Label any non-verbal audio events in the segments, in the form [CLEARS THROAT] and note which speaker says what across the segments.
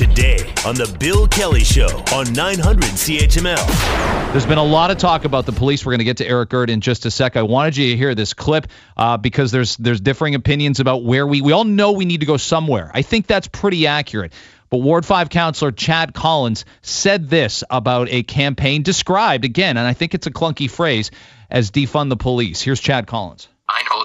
Speaker 1: today on The Bill Kelly Show on 900 CHML.
Speaker 2: There's been a lot of talk about the police. We're going to get to Eric Girt in just a sec. I wanted you to hear this clip uh, because there's there's differing opinions about where we we all know we need to go somewhere. I think that's pretty accurate. But Ward 5 Councillor Chad Collins said this about a campaign described, again, and I think it's a clunky phrase, as defund the police. Here's Chad Collins.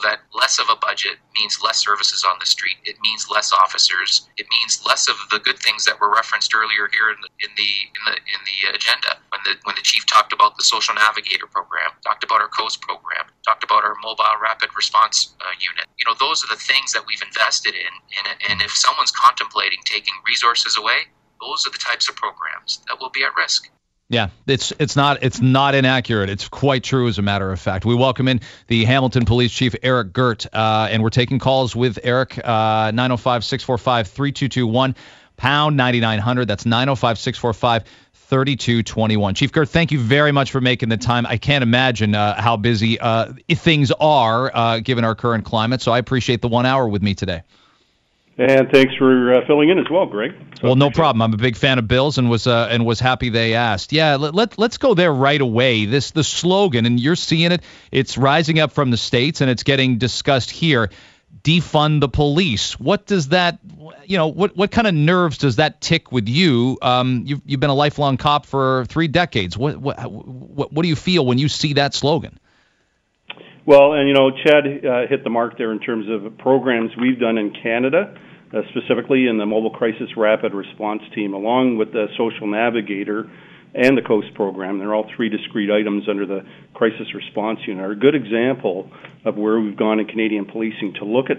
Speaker 3: That less of a budget means less services on the street. It means less officers. It means less of the good things that were referenced earlier here in the in the in the, in the agenda. When the when the chief talked about the social navigator program, talked about our coast program, talked about our mobile rapid response uh, unit. You know, those are the things that we've invested in. And, and if someone's contemplating taking resources away, those are the types of programs that will be at risk.
Speaker 2: Yeah, it's it's not it's not inaccurate. It's quite true, as a matter of fact. We welcome in the Hamilton Police Chief Eric Girt, uh, and we're taking calls with Eric. Uh, 905-645-3221, pound 9900. That's 905-645-3221. Chief Girt, thank you very much for making the time. I can't imagine uh, how busy uh, things are uh, given our current climate, so I appreciate the one hour with me today.
Speaker 4: And thanks for uh, filling in as well, Greg.
Speaker 2: So well, no problem. I'm a big fan of Bills and was uh, and was happy they asked. Yeah, let, let let's go there right away. This the slogan, and you're seeing it. It's rising up from the states, and it's getting discussed here. Defund the police. What does that, you know, what what kind of nerves does that tick with you? Um, you've you've been a lifelong cop for three decades. What what what, what do you feel when you see that slogan?
Speaker 4: Well, and you know, Chad uh, hit the mark there in terms of programs we've done in Canada uh, specifically in the Mobile Crisis Rapid Response Team, along with the Social Navigator and the COAST program. They're all three discrete items under the Crisis Response Unit. Are a good example of where we've gone in Canadian policing to look at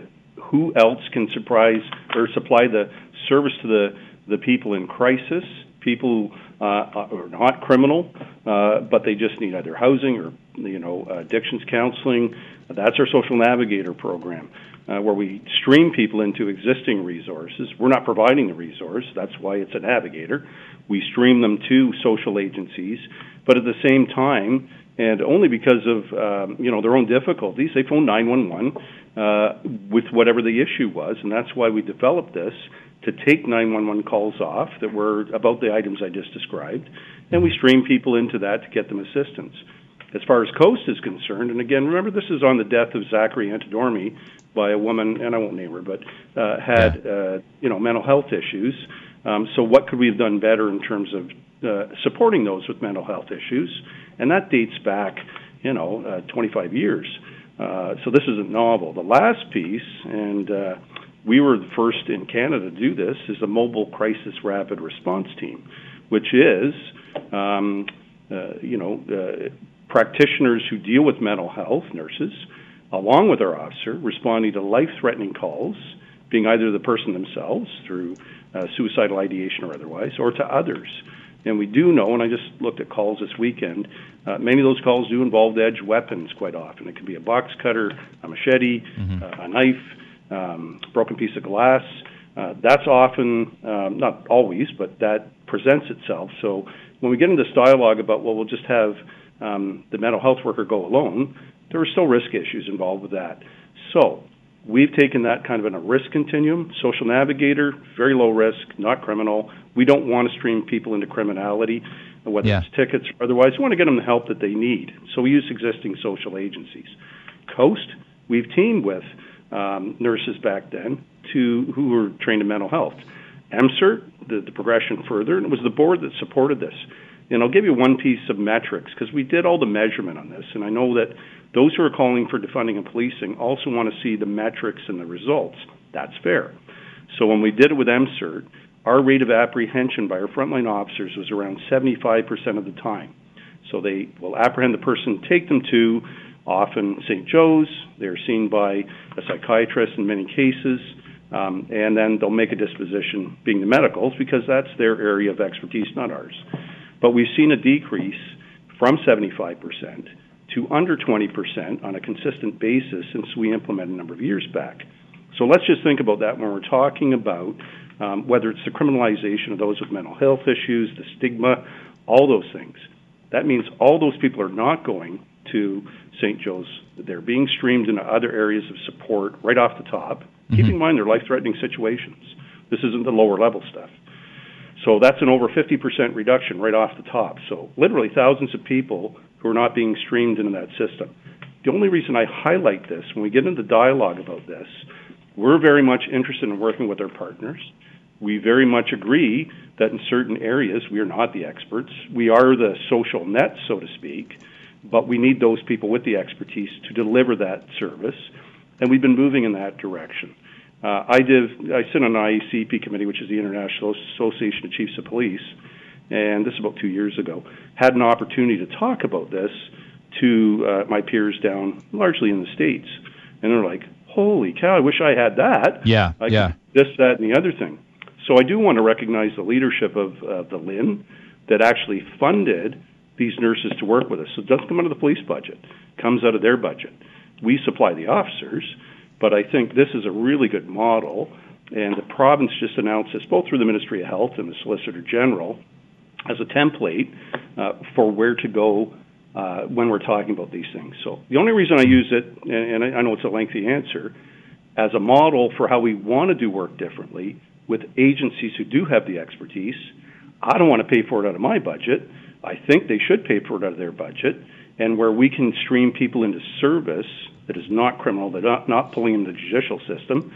Speaker 4: who else can surprise or supply the service to the the people in crisis, people who uh, are not criminal, uh, but they just need either housing or you know addictions counseling. That's our social navigator program uh, where we stream people into existing resources. We're not providing the resource, that's why it's a navigator. We stream them to social agencies, but at the same time, and only because of um, you know their own difficulties, they phone 911 uh, with whatever the issue was, and that's why we developed this to take 911 calls off that were about the items I just described, and we stream people into that to get them assistance. As far as Coast is concerned, and again, remember this is on the death of Zachary Antidormi by a woman, and I won't name her, but uh, had uh, you know mental health issues. Um, so what could we have done better in terms of uh, supporting those with mental health issues? And that dates back, you know, uh, 25 years. Uh, so this isn't novel. The last piece, and uh, we were the first in Canada to do this, is the Mobile Crisis Rapid Response Team, which is, um, uh, you know, uh, practitioners who deal with mental health, nurses, along with our officer, responding to life threatening calls, being either the person themselves through uh, suicidal ideation or otherwise, or to others. And we do know, and I just looked at calls this weekend, uh, many of those calls do involve edged weapons quite often. It could be a box cutter, a machete, mm-hmm. uh, a knife, um, broken piece of glass. Uh, that's often, um, not always, but that presents itself. So when we get into this dialogue about, well, we'll just have um, the mental health worker go alone, there are still risk issues involved with that. So we've taken that kind of in a risk continuum. Social navigator, very low risk, not criminal. We don't want to stream people into criminality, whether yeah. it's tickets or otherwise. We want to get them the help that they need. So we use existing social agencies. Coast, we've teamed with um, nurses back then to who were trained in mental health. MCERT, the, the progression further, and it was the board that supported this. And I'll give you one piece of metrics because we did all the measurement on this, and I know that those who are calling for defunding and policing also want to see the metrics and the results. That's fair. So when we did it with MCERT, our rate of apprehension by our frontline officers was around 75% of the time. So they will apprehend the person, take them to often St. Joe's. They're seen by a psychiatrist in many cases, um, and then they'll make a disposition, being the medicals, because that's their area of expertise, not ours. But we've seen a decrease from 75% to under 20% on a consistent basis since we implemented a number of years back. So let's just think about that when we're talking about um, whether it's the criminalization of those with mental health issues, the stigma, all those things. That means all those people are not going to St. Joe's. They're being streamed into other areas of support right off the top. Mm-hmm. Keep in mind they're life threatening situations. This isn't the lower level stuff. So that's an over 50% reduction right off the top. So literally thousands of people who are not being streamed into that system. The only reason I highlight this when we get into dialogue about this, we're very much interested in working with our partners. We very much agree that in certain areas we are not the experts. We are the social net, so to speak, but we need those people with the expertise to deliver that service, and we've been moving in that direction. Uh, I did. I sit on an IACP committee, which is the International Association of Chiefs of Police, and this is about two years ago. Had an opportunity to talk about this to uh, my peers down, largely in the states, and they're like, "Holy cow! I wish I had that."
Speaker 2: Yeah,
Speaker 4: I
Speaker 2: yeah.
Speaker 4: This, that, and the other thing. So I do want to recognize the leadership of uh, the LHIN that actually funded these nurses to work with us. So it doesn't come out of the police budget; it comes out of their budget. We supply the officers but I think this is a really good model, and the province just announced this both through the Ministry of Health and the Solicitor General as a template uh, for where to go uh, when we're talking about these things. So the only reason I use it, and, and I know it's a lengthy answer, as a model for how we want to do work differently with agencies who do have the expertise. I don't want to pay for it out of my budget. I think they should pay for it out of their budget. And where we can stream people into service that is not criminal, that not, not pulling in the judicial system,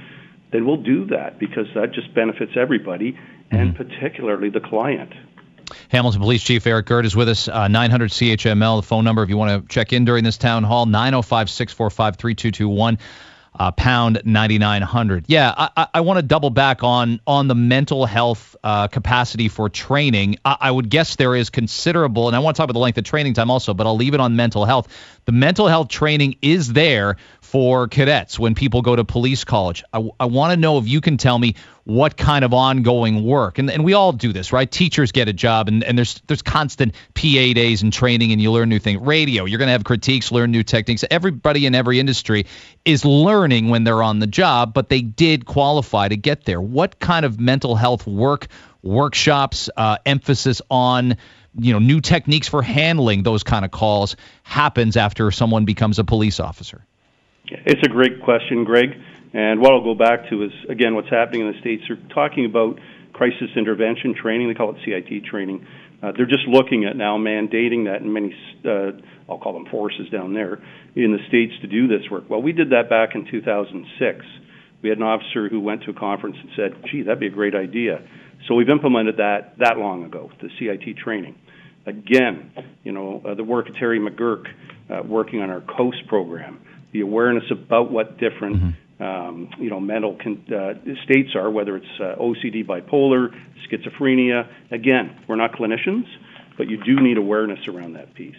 Speaker 4: then we'll do that because that just benefits everybody mm-hmm. and particularly the client.
Speaker 2: Hamilton Police Chief Eric Girt is with us. Uh, 900 CHML, the phone number if you want to check in during this town hall, 905 645 3221 uh, pound 9900. Yeah, I, I want to double back on on the mental health uh, capacity for training. I, I, would guess there is considerable, and I want to talk about the length of training time also, but I'll leave it on mental health. The mental health training is there for cadets when people go to police college. I, I want to know if you can tell me what kind of ongoing work, and, and we all do this, right? Teachers get a job, and, and there's there's constant PA days and training, and you learn new things. Radio, you're going to have critiques, learn new techniques. Everybody in every industry is learning when they're on the job, but they did qualify to get there. What kind of mental health work, workshops, uh, emphasis on you know new techniques for handling those kind of calls happens after someone becomes a police officer?
Speaker 4: It's a great question, Greg. And what I'll go back to is, again, what's happening in the States. They're talking about crisis intervention training. They call it CIT training. Uh, they're just looking at now mandating that in many, uh, I'll call them forces down there in the States to do this work. Well, we did that back in 2006. We had an officer who went to a conference and said, gee, that'd be a great idea. So we've implemented that that long ago, the CIT training. Again, you know, uh, the work of Terry McGurk uh, working on our COAST program the awareness about what different mm-hmm. um, you know mental con- uh, states are, whether it's uh, OCD, bipolar, schizophrenia. Again, we're not clinicians, but you do need awareness around that piece.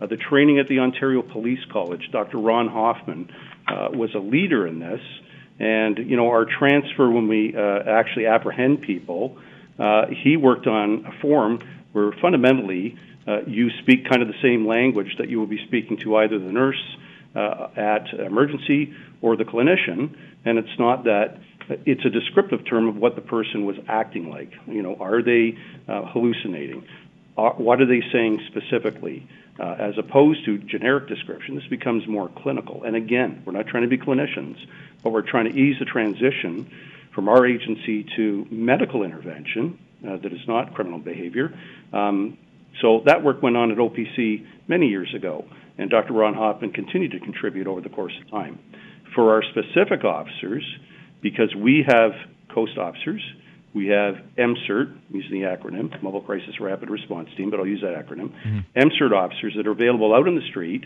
Speaker 4: Uh, the training at the Ontario Police College, Dr. Ron Hoffman uh, was a leader in this, and you know our transfer when we uh, actually apprehend people, uh, he worked on a form where fundamentally you speak kind of the same language that you will be speaking to either the nurse uh, at emergency or the clinician, and it's not that it's a descriptive term of what the person was acting like. You know, are they uh, hallucinating? What are they saying specifically? Uh, as opposed to generic description, this becomes more clinical. And again, we're not trying to be clinicians, but we're trying to ease the transition from our agency to medical intervention uh, that is not criminal behavior. Um, so that work went on at OPC many years ago and Dr. Ron Hoffman continued to contribute over the course of time. For our specific officers, because we have coast officers, we have MCERT, using the acronym, Mobile Crisis Rapid Response Team, but I'll use that acronym, mm-hmm. MCERT officers that are available out in the street,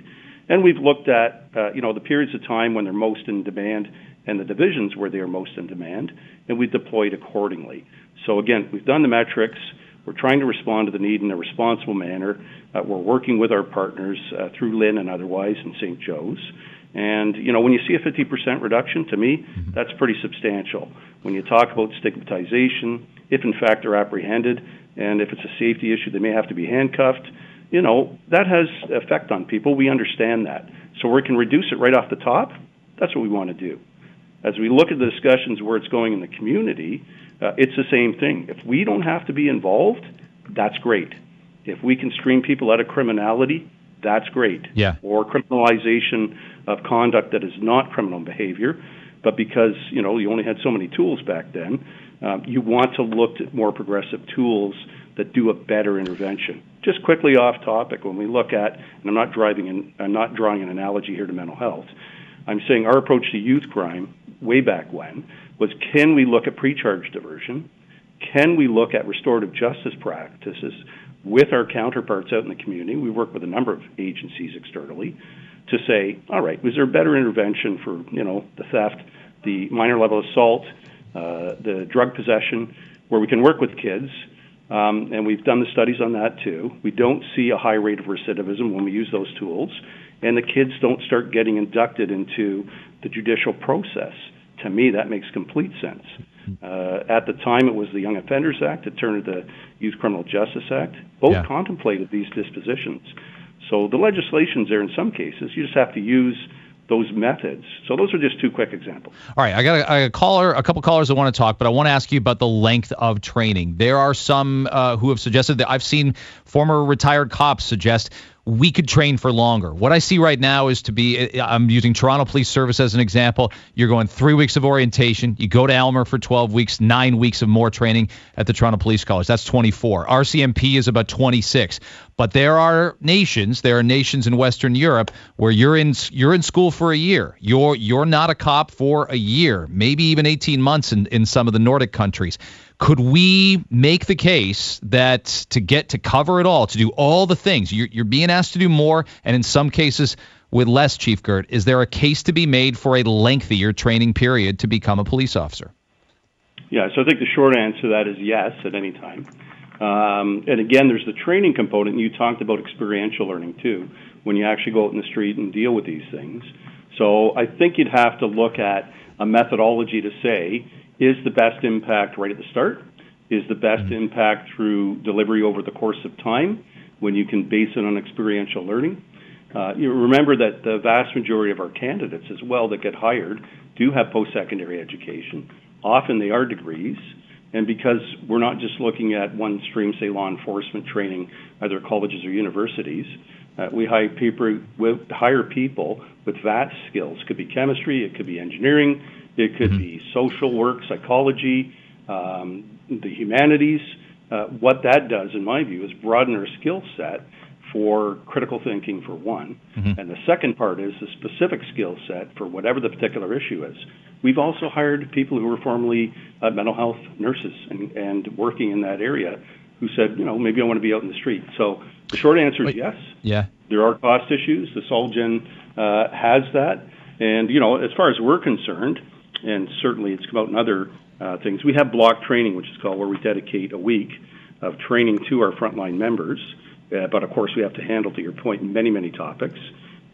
Speaker 4: and we've looked at, uh, you know, the periods of time when they're most in demand and the divisions where they are most in demand, and we've deployed accordingly. So again, we've done the metrics. We're trying to respond to the need in a responsible manner. Uh, we're working with our partners uh, through LHIN and otherwise in St. Joe's. And, you know, when you see a 50% reduction, to me, mm-hmm. that's pretty substantial. When you talk about stigmatization, if in fact they're apprehended, and if it's a safety issue, they may have to be handcuffed, you know, that has effect on people. We understand that. So we can reduce it right off the top. That's what we want to do. As we look at the discussions where it's going in the community, uh, it's the same thing. If we don't have to be involved, that's great. If we can stream people out of criminality, that's great.
Speaker 2: Yeah.
Speaker 4: Or criminalization of conduct that is not criminal behavior, but because you know you only had so many tools back then, um, you want to look at more progressive tools that do a better intervention. Just quickly off topic, when we look at, and I'm not driving, in, I'm not drawing an analogy here to mental health. I'm saying our approach to youth crime way back when was can we look at pre-charge diversion? Can we look at restorative justice practices with our counterparts out in the community? We work with a number of agencies externally to say, all right, was there a better intervention for you know the theft, the minor level assault, uh, the drug possession, where we can work with kids um, and we've done the studies on that too. We don't see a high rate of recidivism when we use those tools, and the kids don't start getting inducted into the judicial process. To me, that makes complete sense. Uh, at the time, it was the Young Offenders Act. It turned into the Youth Criminal Justice Act. Both yeah. contemplated these dispositions. So the legislation's there in some cases. You just have to use those methods. So those are just two quick examples.
Speaker 2: All right, I got a, a caller, a couple callers that want to talk, but I want to ask you about the length of training. There are some uh, who have suggested that I've seen former retired cops suggest we could train for longer. What I see right now is to be, I'm using Toronto Police Service as an example. You're going three weeks of orientation. You go to Aylmer for 12 weeks, nine weeks of more training at the Toronto Police College. That's 24. RCMP is about 26. But there are nations, there are nations in Western Europe where you're in you're in school for a year. You're you're not a cop for a year, maybe even 18 months in, in some of the Nordic countries. Could we make the case that to get to cover it all, to do all the things, you're, you're being asked to do more, and in some cases with less, Chief Girt, is there a case to be made for a lengthier training period to become a police officer?
Speaker 4: Yeah, so I think the short answer to that is yes at any time. Um, and again, there's the training component. You talked about experiential learning too, when you actually go out in the street and deal with these things. So I think you'd have to look at a methodology to say, is the best impact right at the start? Is the best mm-hmm. impact through delivery over the course of time when you can base it on experiential learning? Uh, you remember that the vast majority of our candidates as well that get hired do have post-secondary education. Often they are degrees, and because we're not just looking at one stream, say law enforcement training, either colleges or universities, uh, we hire people, with, hire people with vast skills. It could be chemistry, it could be engineering, it could mm-hmm. be social work, psychology, um, the humanities. Uh, what that does, in my view, is broaden our skill set for critical thinking, for one. Mm-hmm. And the second part is the specific skill set for whatever the particular issue is. We've also hired people who were formerly uh, mental health nurses and, and working in that area who said, you know, maybe I want to be out in the street. So the short answer Wait, is yes.
Speaker 2: Yeah.
Speaker 4: There are cost issues. The Solgen uh, has that. And, you know, as far as we're concerned, and certainly it's come out in other uh, things. We have block training, which is called where we dedicate a week of training to our frontline members. Uh, but of course, we have to handle, to your point, many, many topics.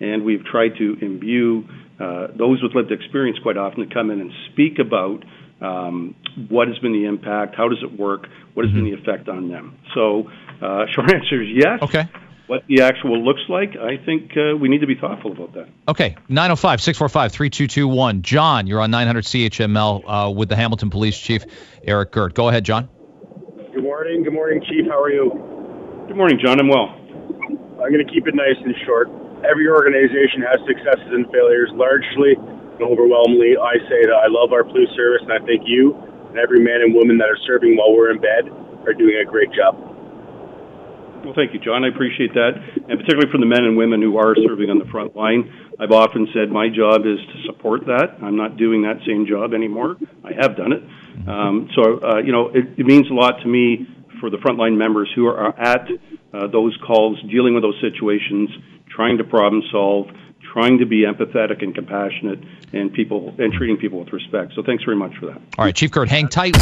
Speaker 4: And we've tried to imbue uh, those with lived experience quite often to come in and speak about um, what has been the impact, how does it work, what has mm-hmm. been the effect on them. So, uh, short [LAUGHS] answer is yes.
Speaker 2: Okay
Speaker 4: what the actual looks like, I think uh, we need to be thoughtful about that.
Speaker 2: Okay, 905 645 3221. John, you're on 900 CHML uh, with the Hamilton Police Chief, Eric Girt. Go ahead, John.
Speaker 5: Good morning. Good morning, Chief. How are you?
Speaker 4: Good morning, John. I'm well.
Speaker 5: I'm going to keep it nice and short. Every organization has successes and failures. Largely and overwhelmingly, I say that I love our police service, and I think you and every man and woman that are serving while we're in bed are doing a great job.
Speaker 4: Well, thank you, John. I appreciate that, and particularly for the men and women who are serving on the front line. I've often said my job is to support that. I'm not doing that same job anymore. I have done it. Um, so, uh, you know, it, it means a lot to me for the frontline members who are at uh, those calls, dealing with those situations, trying to problem solve, trying to be empathetic and compassionate and people and treating people with respect. So thanks very much for that.
Speaker 2: All right, Chief Girt, hang tight.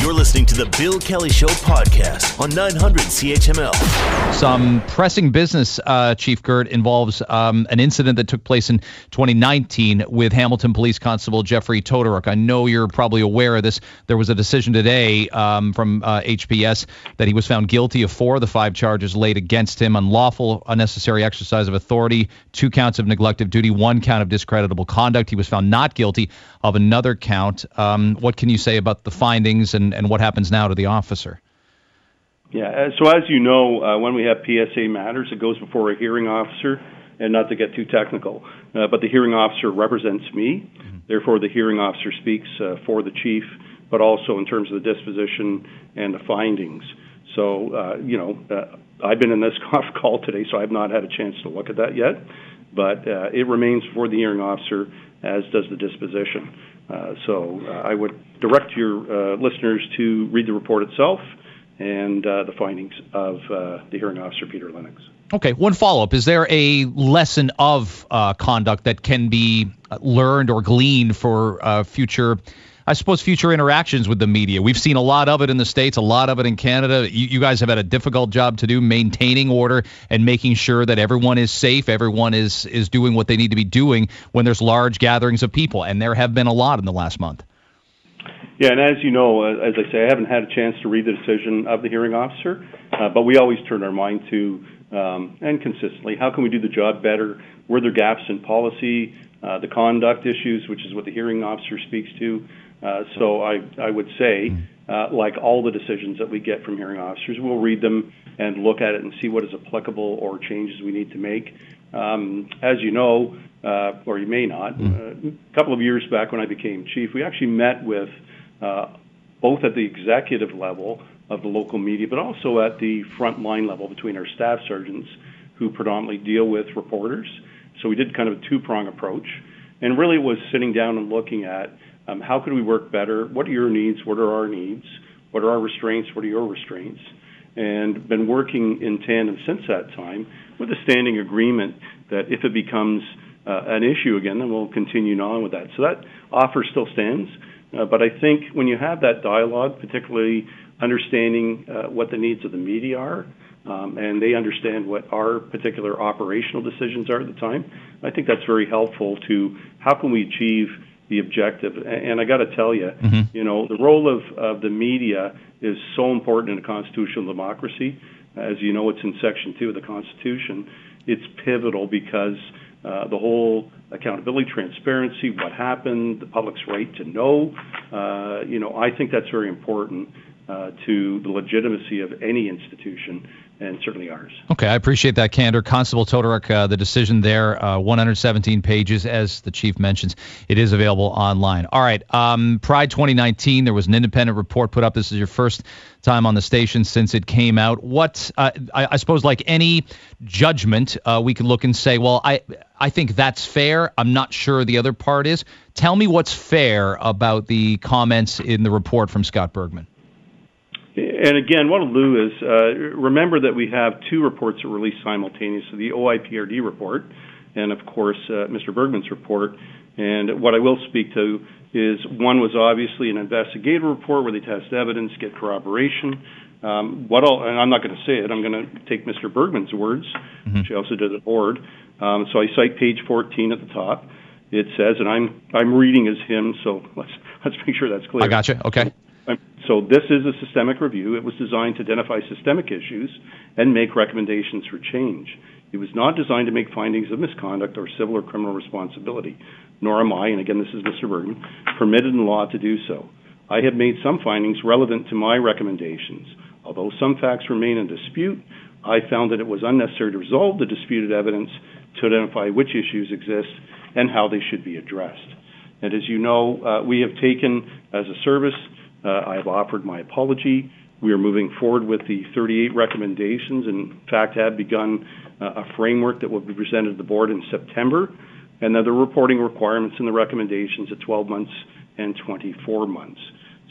Speaker 1: You're listening to the Bill Kelly Show podcast on 900 CHML.
Speaker 2: Some pressing business, uh, Chief Girt, involves um, an incident that took place in 2019 with Hamilton Police Constable Jeffrey Todoruk. I know you're probably aware of this. There was a decision today um, from uh, HPS that he was found guilty of four of the five charges laid against him: unlawful, unnecessary exercise of authority, two counts of neglect of duty, one count of discreditable conduct. He was found not guilty of another count. Um, what can you say about the findings and, and what happens now to the officer?
Speaker 4: Yeah, uh, so as you know, uh, when we have PSA matters, it goes before a hearing officer, and not to get too technical, uh, but the hearing officer represents me. Mm-hmm. Therefore, the hearing officer speaks uh, for the chief but also in terms of the disposition and the findings. So, uh, you know, uh, I've been in this [LAUGHS] conf call today, so I've not had a chance to look at that yet. But uh, it remains for the hearing officer, as does the disposition. Uh, so uh, I would direct your uh, listeners to read the report itself and the findings of the hearing officer, Peter Lennox.
Speaker 2: Okay, one follow up. Is there a lesson of conduct that can be learned or gleaned for future I suppose, future interactions with the media. We've seen a lot of it in the States, a lot of it in Canada. You, you, guys have had a difficult job to do maintaining order and making sure that everyone is safe, everyone is, is doing what they need to be doing when there's large gatherings of people. And there have been a lot in the last month.
Speaker 4: Yeah, and as you know, uh, as I say, I haven't had a chance to read the decision of the hearing officer, uh, but we always turn our mind to, um, and consistently, how can we do the job better? Were there gaps in policy? Uh, the conduct issues, which is what the hearing officer speaks to. Uh, so I, I would say, uh, like all the decisions that we get from hearing officers, we'll read them and look at it and see what is applicable or changes we need to make. Um, as you know, uh, or you may not, mm. uh, a couple of years back when I became chief, we actually met with uh, both at the executive level of the local media, but also at the front line level between our staff sergeants who predominantly deal with reporters. So we did kind of a two prong approach. And really was sitting down and looking at um, how could we work better? What are your needs? What are our needs? What are our restraints? What are your restraints? And been working in tandem since that time with a standing agreement that if it becomes uh, an issue again, then we'll continue on with that. So that offer still stands. Uh, but I think when you have that dialogue, particularly understanding uh, what the needs of the media are, and they understand what our particular operational decisions are at the time, I think that's very helpful to how can we achieve the objective. And I got to tell you, mm-hmm. you know, the role of, of the media is so important in a constitutional democracy. As you know, it's in Section 2 of the Constitution. It's pivotal because uh, the whole accountability, transparency, what happened, the public's right to know, uh, you know, I think that's very important uh, to the legitimacy of any institution and certainly ours.
Speaker 2: Okay, I appreciate that candor. Constable Todoruk, uh, the decision there, uh, 117 pages, as the chief mentions. It is available online. All right, um, Pride 2019, there was an independent report put up. This is your first time on the station since it came out. What, uh, I, I, suppose, like any judgment, uh, we can look and say, well, I, I think that's fair. I'm not sure the other part is. Tell me what's fair about the comments in the report from Scott Bergman.
Speaker 4: And again, what I'll do is uh, remember that we have two reports that released simultaneously the OIPRD report and, of course, uh, Mr. Bergman's report. And what I will speak to is one was obviously an investigative report where they test evidence, get corroboration. Um, what I'll, and I'm not going to say it, I'm going to take Mr. Bergman's words, mm-hmm. which I also did at board. Um, so I cite page 14 at the top. It says, and I'm I'm reading as him, so [LAUGHS] let's let's make sure that's clear.
Speaker 2: I got you. Okay.
Speaker 4: So this is a systemic review. It was designed to identify systemic issues and make recommendations for change. It was not designed to make findings of misconduct or civil or criminal responsibility, nor am I, and again this is Mr. Bergman, permitted in law to do so. I have made some findings relevant to my recommendations. Although some facts remain in dispute, I found that it was unnecessary to resolve the disputed evidence to identify which issues exist and how they should be addressed. And as you know, uh, we have taken as a service uh, I've offered my apology. We are moving forward with the 38 recommendations, and in fact, have begun uh, a framework that will be presented to the board in September, and then the reporting requirements and the recommendations at 12 months and 24 months.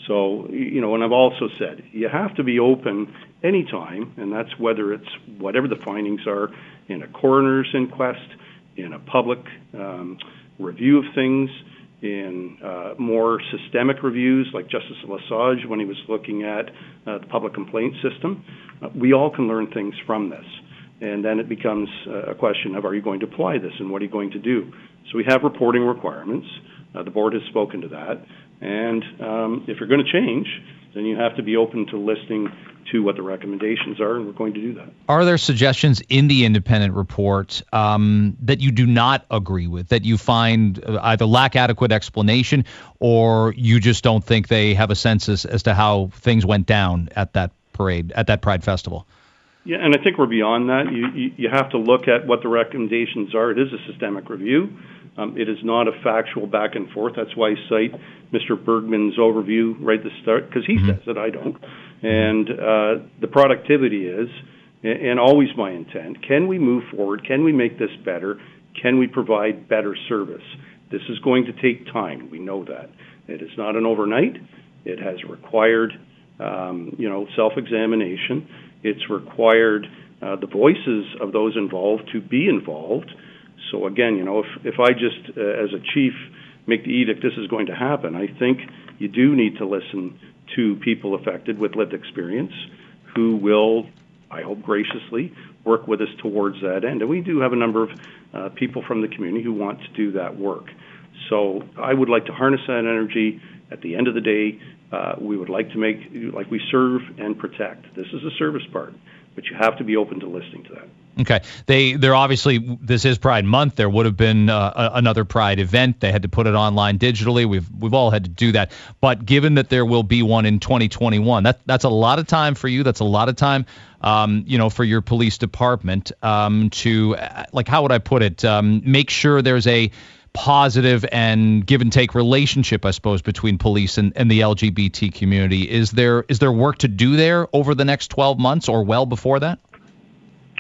Speaker 4: So, you know, and I've also said you have to be open anytime, and that's whether it's whatever the findings are in a coroner's inquest, in a public um, review of things, in uh, more systemic reviews, like Justice Lesage when he was looking at uh, the public complaint system. Uh, we all can learn things from this. And then it becomes uh, a question of are you going to apply this and what are you going to do? So we have reporting requirements. Uh, the board has spoken to that. And um, if you're going to change, then you have to be open to listening to what the recommendations are, and we're going to do that.
Speaker 2: Are there suggestions in the independent report um, that you do not agree with, that you find uh, either lack adequate explanation, or you just don't think they have a census as to how things went down at that parade, at that Pride Festival?
Speaker 4: Yeah, and I think we're beyond that. You, you, you have to look at what the recommendations are. It is a systemic review. Um, it is not a factual back and forth. That's why I cite Mr. Bergman's overview right at the start, because he mm-hmm. says it, I don't. And uh, the productivity is, and always my intent, can we move forward? Can we make this better? Can we provide better service? This is going to take time. We know that. It is not an overnight. It has required, um, you know, self-examination. It's required uh, the voices of those involved to be involved. So again, you know, if if I just uh, as a chief make the edict this is going to happen, I think you do need to listen to people affected with lived experience who will, I hope graciously, work with us towards that end. And we do have a number of uh, people from the community who want to do that work. So I would like to harness that energy. At the end of the day, uh, we would like to make like we serve and protect. This is a service part, but you have to be open to listening to that.
Speaker 2: Okay, they they're obviously this is Pride Month. There would have been uh, another Pride event. They had to put it online digitally. We've we've all had to do that. But given that there will be one in 2021, that that's a lot of time for you. That's a lot of time, um, you know, for your police department um, to like how would I put it? Um, make sure there's a positive and give and take relationship, I suppose, between police and, and the LGBT community. Is there is there work to do there over the next 12 months or well before that?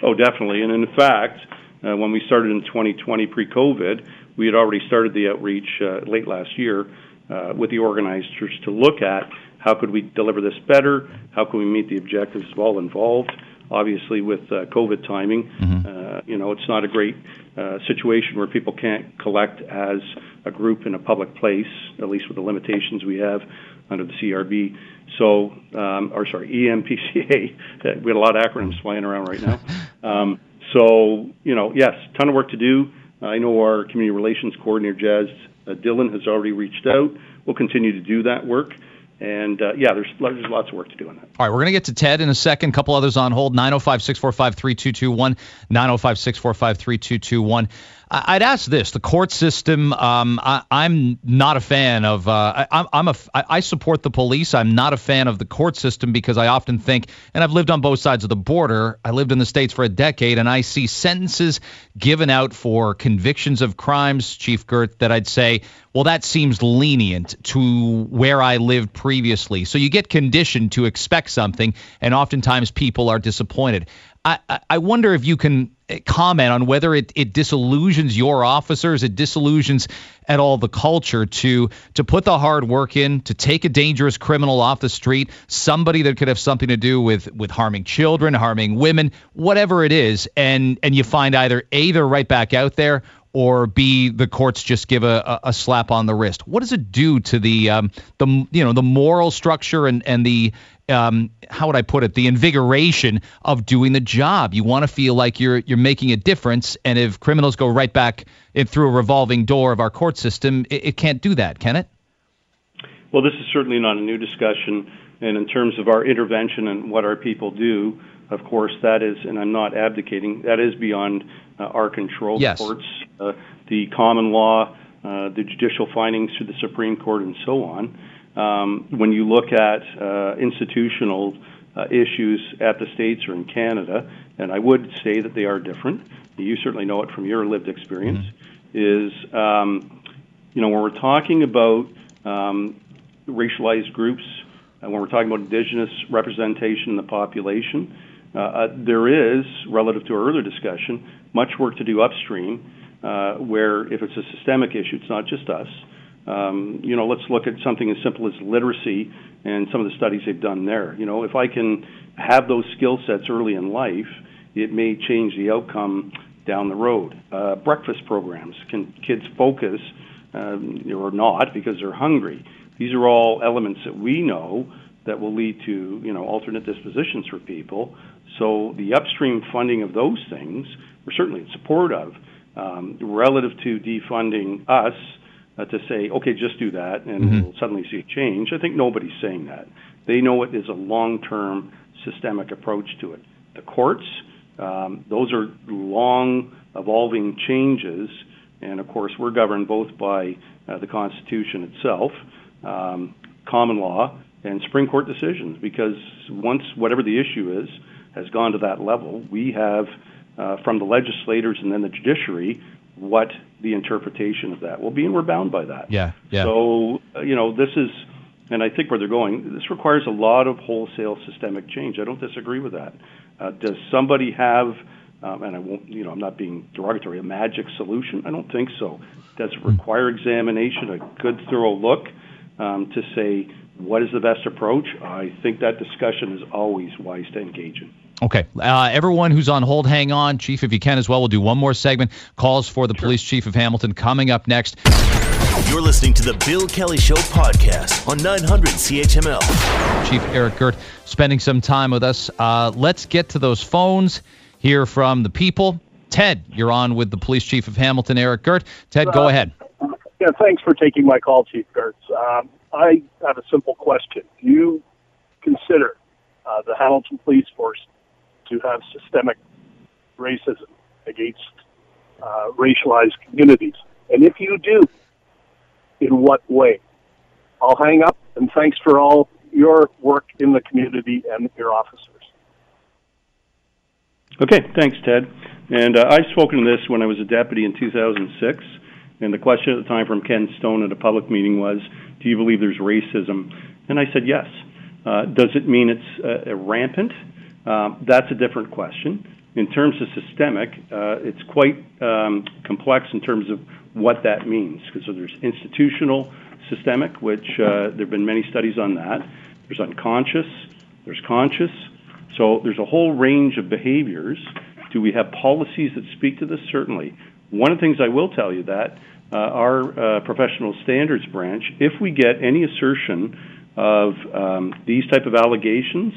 Speaker 4: Oh, definitely. And in fact, uh, when we started in 2020 pre-COVID, we had already started the outreach uh, late last year uh, with the organizers to look at how could we deliver this better, how can we meet the objectives of all involved. Obviously, with uh, COVID timing, mm-hmm. Uh, you know, it's not a great uh, situation where people can't collect as a group in a public place, at least with the limitations we have under the CRB. So, um, or sorry, EMPCA. [LAUGHS] we had a lot of acronyms flying around right now. [LAUGHS] Um, so, you know, yes, ton of work to do. I know our community relations coordinator, Jazz uh, Dylan, has already reached out. We'll continue to do that work. And uh, yeah, there's there's lots of work to do on that.
Speaker 2: All right, we're going to get to Ted in a second. A couple others on hold 905 645 3221. 905 645 3221. I'd ask this: the court system. Um, I, am not a fan of. Uh, I, I'm a. I support the police. I'm not a fan of the court system because I often think, and I've lived on both sides of the border. I lived in the states for a decade, and I see sentences given out for convictions of crimes, Chief Girt, that I'd say, well, that seems lenient to where I lived previously. So you get conditioned to expect something, and oftentimes people are disappointed. I, I wonder if you can comment on whether it, it disillusions your officers, it disillusions at all the culture to to put the hard work in, to take a dangerous criminal off the street, somebody that could have something to do with with harming children, harming women, whatever it is, and and you find either A, they're right back out there, or B, the courts just give a, a, slap on the wrist. What does it do to the um, the you know the moral structure and and the um, how would I put it, the invigoration of doing the job. You want to feel like you're you're making a difference, and if criminals go right back in through a revolving door of our court system, it, it can't do that, can it?
Speaker 4: Well, this is certainly not a new discussion, and in terms of our intervention and what our people do, of course, that is, and I'm not abdicating, that is beyond uh, our control.
Speaker 2: Yes.
Speaker 4: Courts, uh, the common law, uh, the judicial findings through the Supreme Court, and so on. Um, when you look at uh, institutional uh, issues at the States or in Canada, and I would say that they are different, you certainly know it from your lived experience, mm-hmm. is, um, you know, when we're talking about um, racialized groups, and when we're talking about Indigenous representation in the population, uh, uh, there is, relative to our earlier discussion, much work to do upstream, uh, where if it's a systemic issue, it's not just us. Um, you know, let's look at something as simple as literacy and some of the studies they've done there. You know, if I can have those skill sets early in life, it may change the outcome down the road. Uh, breakfast programs can kids focus um, or not because they're hungry. These are all elements that we know that will lead to you know alternate dispositions for people. So the upstream funding of those things, we're certainly in support of. Um, relative to defunding us, uh, to say, okay, just do that and mm-hmm. we'll suddenly see a change. I think nobody's saying that. They know it is a long term systemic approach to it. The courts, um, those are long evolving changes, and of course, we're governed both by uh, the Constitution itself, um, common law, and Supreme Court decisions, because once whatever the issue is has gone to that level, we have, uh, from the legislators and then the judiciary, what the interpretation of that will be, and we're bound by that.
Speaker 2: Yeah, yeah.
Speaker 4: So, uh, you know, this is, and I think where they're going, this requires a lot of wholesale systemic change. I don't disagree with that. Uh, does somebody have, um, and I won't, you know, I'm not being derogatory, a magic solution? I don't think so. Does it require examination, a good, thorough look um, to say what is the best approach? I think that discussion is always wise to engage in.
Speaker 2: Okay. Uh, everyone who's on hold, hang on. Chief, if you can as well, we'll do one more segment. Calls for the sure. police chief of Hamilton coming up next.
Speaker 1: You're listening to the Bill Kelly Show podcast on 900 CHML.
Speaker 2: Chief Eric Girt spending some time with us. Uh, let's get to those phones, hear from the people. Ted, you're on with the police chief of Hamilton, Eric Girt. Ted, uh, go ahead.
Speaker 6: Yeah, thanks for taking my call, Chief Girt. Um, I have a simple question. Do you consider uh, the Hamilton Police Force to have systemic racism against uh, racialized communities? And if you do, in what way? I'll hang up, and thanks for all your work in the community and your officers.
Speaker 4: Okay, thanks, Ted. And uh, I've spoken to this when I was a deputy in 2006. And the question at the time from Ken Stone at a public meeting was, Do you believe there's racism? And I said, Yes. Uh, does it mean it's uh, rampant? Um, that's a different question. In terms of systemic, uh, it's quite um, complex in terms of what that means because there's institutional systemic, which uh, there have been many studies on that. There's unconscious, there's conscious. So there's a whole range of behaviors. Do we have policies that speak to this? Certainly. One of the things I will tell you that uh, our professional standards branch, if we get any assertion of um, these type of allegations,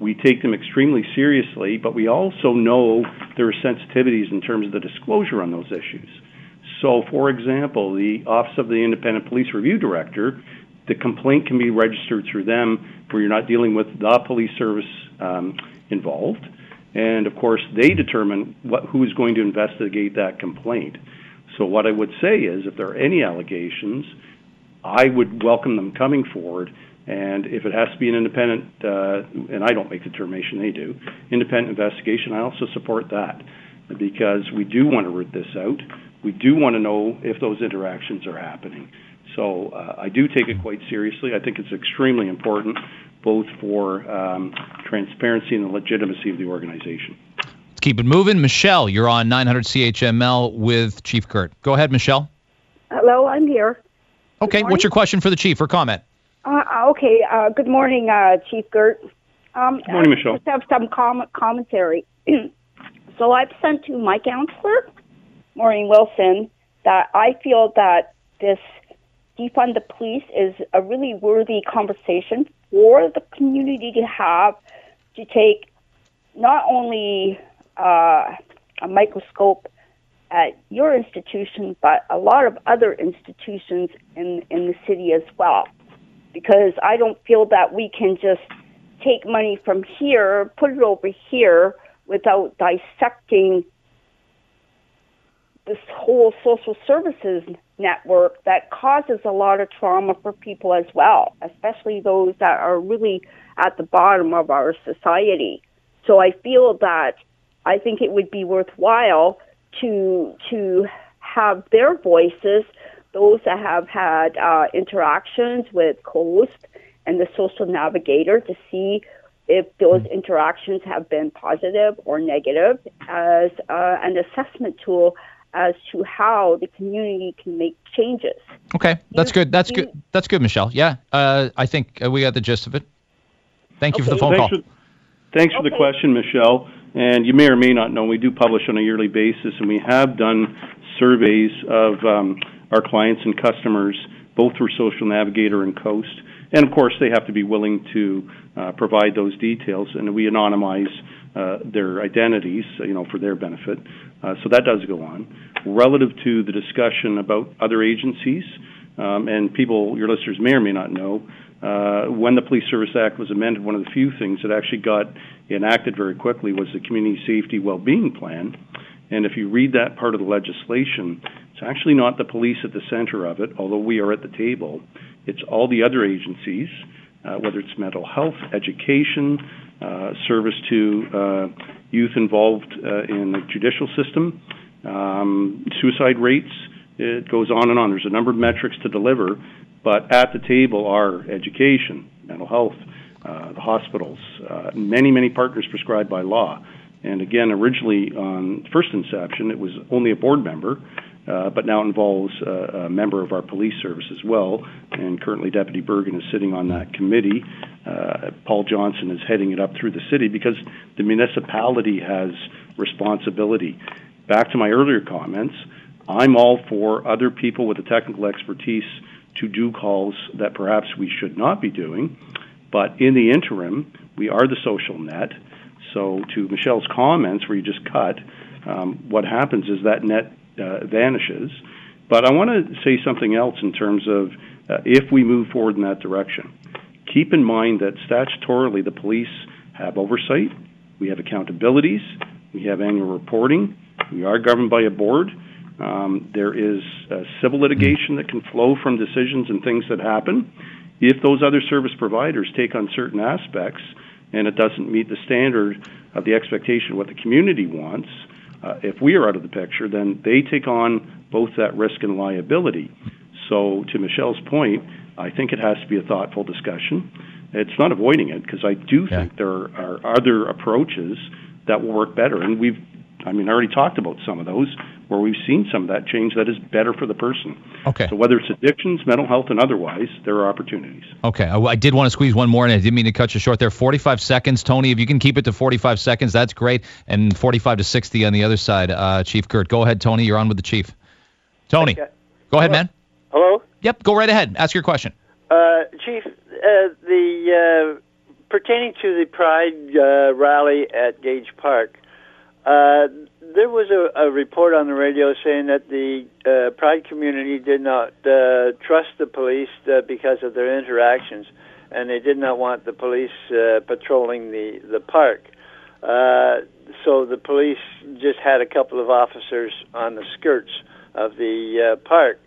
Speaker 4: we take them extremely seriously, but we also know there are sensitivities in terms of the disclosure on those issues. So, for example, the Office of the Independent Police Review Director, the complaint can be registered through them where you're not dealing with the police service um, involved. And of course, they determine what, who is going to investigate that complaint. So, what I would say is if there are any allegations, I would welcome them coming forward and if it has to be an independent, uh, and I don't make the determination, they do, independent investigation, I also support that because we do want to root this out. We do want to know if those interactions are happening. So uh, I do take it quite seriously. I think it's extremely important both for um, transparency and the legitimacy of the organization.
Speaker 2: Let's keep it moving. Michelle, you're on 900 CHML with Chief Girt. Go ahead, Michelle.
Speaker 7: Hello, I'm here.
Speaker 2: Okay, what's your question for the chief or comment?
Speaker 7: Uh, okay. Uh, good morning, uh, Chief Girt.
Speaker 4: Um, good morning, Michelle.
Speaker 7: I just have some com- commentary. [CLEARS THROAT] so I've sent to my counselor, Maureen Wilson, that I feel that this defund the police is a really worthy conversation for the community to have to take not only uh, a microscope at your institution, but a lot of other institutions in, in the city as well because I don't feel that we can just take money from here, put it over here without dissecting this whole social services network that causes a lot of trauma for people as well, especially those that are really at the bottom of our society. So I feel that I think it would be worthwhile to to have their voices those that have had uh, interactions with Coast and the social navigator to see if those mm-hmm. interactions have been positive or negative as uh, an assessment tool as to how the community can make changes.
Speaker 2: Okay, that's good. That's good. That's good, Michelle. Yeah, uh, I think uh, we got the gist of it. Thank you okay. for the phone
Speaker 4: thanks
Speaker 2: call.
Speaker 4: For, thanks okay. for the question, Michelle. And you may or may not know, we do publish on a yearly basis, and we have done surveys of um, our clients and customers, both through Social Navigator and Coast. And of course, they have to be willing to uh, provide those details, and we anonymize uh, their identities, you know, for their benefit. Uh, so that does go on. Relative to the discussion about other agencies, um, and people, your listeners may or may not know, uh, when the Police Service Act was amended, one of the few things that actually got enacted very quickly was the Community Safety Wellbeing Plan. And if you read that part of the legislation, it's actually not the police at the center of it, although we are at the table. It's all the other agencies, uh, whether it's mental health, education, uh, service to uh, youth involved uh, in the judicial system, um, suicide rates. It goes on and on. There's a number of metrics to deliver, but at the table are education, mental health, uh, the hospitals, uh, many, many partners prescribed by law. And again, originally on first inception, it was only a board member, uh, but now involves a, a, member of our police service as well. And currently, Deputy Bergen is sitting on that committee. Uh, Paul Johnson is heading it up through the city because the municipality has responsibility. Back to my earlier comments, I'm all for other people with the technical expertise to do calls that perhaps we should not be doing. But in the interim, we are the social net. So, to Michelle's comments, where you just cut, um, what happens is that net uh, vanishes. But I want to say something else in terms of uh, if we move forward in that direction. Keep in mind that statutorily the police have oversight, we have accountabilities, we have annual reporting, we are governed by a board. Um, there is uh, civil litigation that can flow from decisions and things that happen. If those other service providers take on certain aspects and it doesn't meet the standard of the expectation of what the community wants, uh, if we are out of the picture, then they take on both that risk and liability. So, to Michelle's point, I think it has to be a thoughtful discussion. It's not avoiding it because I do yeah. think there are other approaches that will work better, and we've I mean, I already talked about some of those where we've seen some of that change that is better for the person.
Speaker 2: Okay.
Speaker 4: So whether it's addictions, mental health, and otherwise, there are opportunities.
Speaker 2: Okay. I, I, did want to squeeze one more, and I didn't mean to cut you short there. 45 seconds, Tony. If you can keep it to 45 seconds, that's great. And 45 to 60 on the other side, uh, Chief Girt. Go ahead, Tony. You're on with the chief. Tony, okay. go ahead,
Speaker 8: Hello.
Speaker 2: man.
Speaker 8: Hello.
Speaker 2: Yep. Go right ahead. Ask your question.
Speaker 8: Uh, Chief, uh, the uh, pertaining to the Pride uh, rally at Gage Park. Uh, there was a, a, report on the radio saying that the uh, Pride community did not uh, trust the police uh, because of their interactions, and they did not want the police uh, patrolling the the park. Uh, so the police just had a couple of officers on the skirts of the park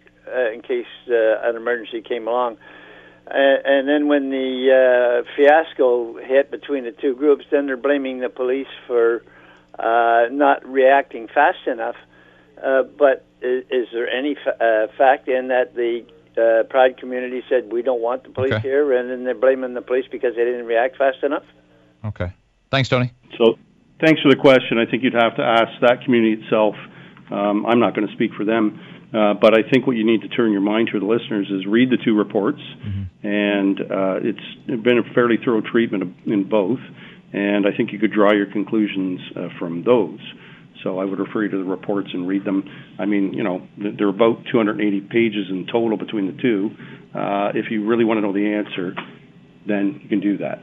Speaker 8: in case an emergency came along. And, and then when the fiasco hit between the two groups, then they're blaming the police for uh, not reacting fast enough. Uh, but is, is, there any fa- uh, fact in that the uh, Pride community said we don't want the police okay. here, and then they're blaming the police because they didn't react fast enough?
Speaker 2: Okay. Thanks, Tony.
Speaker 4: So, thanks for the question. I think you'd have to ask that community itself. Um, I'm not going to speak for them. Uh, but I think what you need to turn your mind to, the listeners, is read the two reports, mm-hmm. and uh, it's been a fairly thorough treatment in both and I think you could draw your conclusions uh, from those. So I would refer you to the reports and read them. I mean, you know, they're about 280 pages in total between the two. Uh, if you really want to know the answer, then you can do that.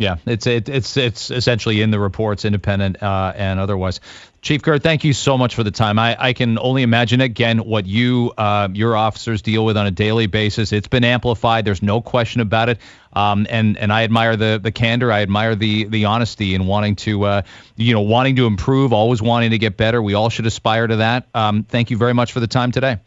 Speaker 2: Yeah, it's it, it's it's essentially in the reports, independent uh, and otherwise. Chief Girt, thank you so much for the time. I, I can only imagine again what you uh, your officers deal with on a daily basis. It's been amplified. There's no question about it. Um, and and I admire the the candor. I admire the the honesty in wanting to uh, you know wanting to improve, always wanting to get better. We all should aspire to that. Um, thank you very much for the time today.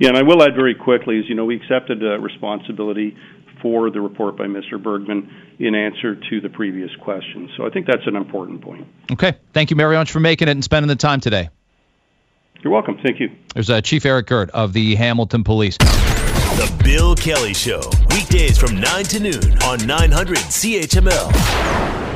Speaker 4: Yeah, and I will add very quickly, as you know, we accepted uh, responsibility for the report by Mr. Bergman in answer to the previous question. So I think that's an important point.
Speaker 2: Okay. Thank you very much for making it and spending the time today.
Speaker 4: You're welcome. Thank you.
Speaker 2: There's uh, Chief Eric Girt of the Hamilton Police.
Speaker 1: The Bill Kelly Show, weekdays from 9 to noon on 900 CHML.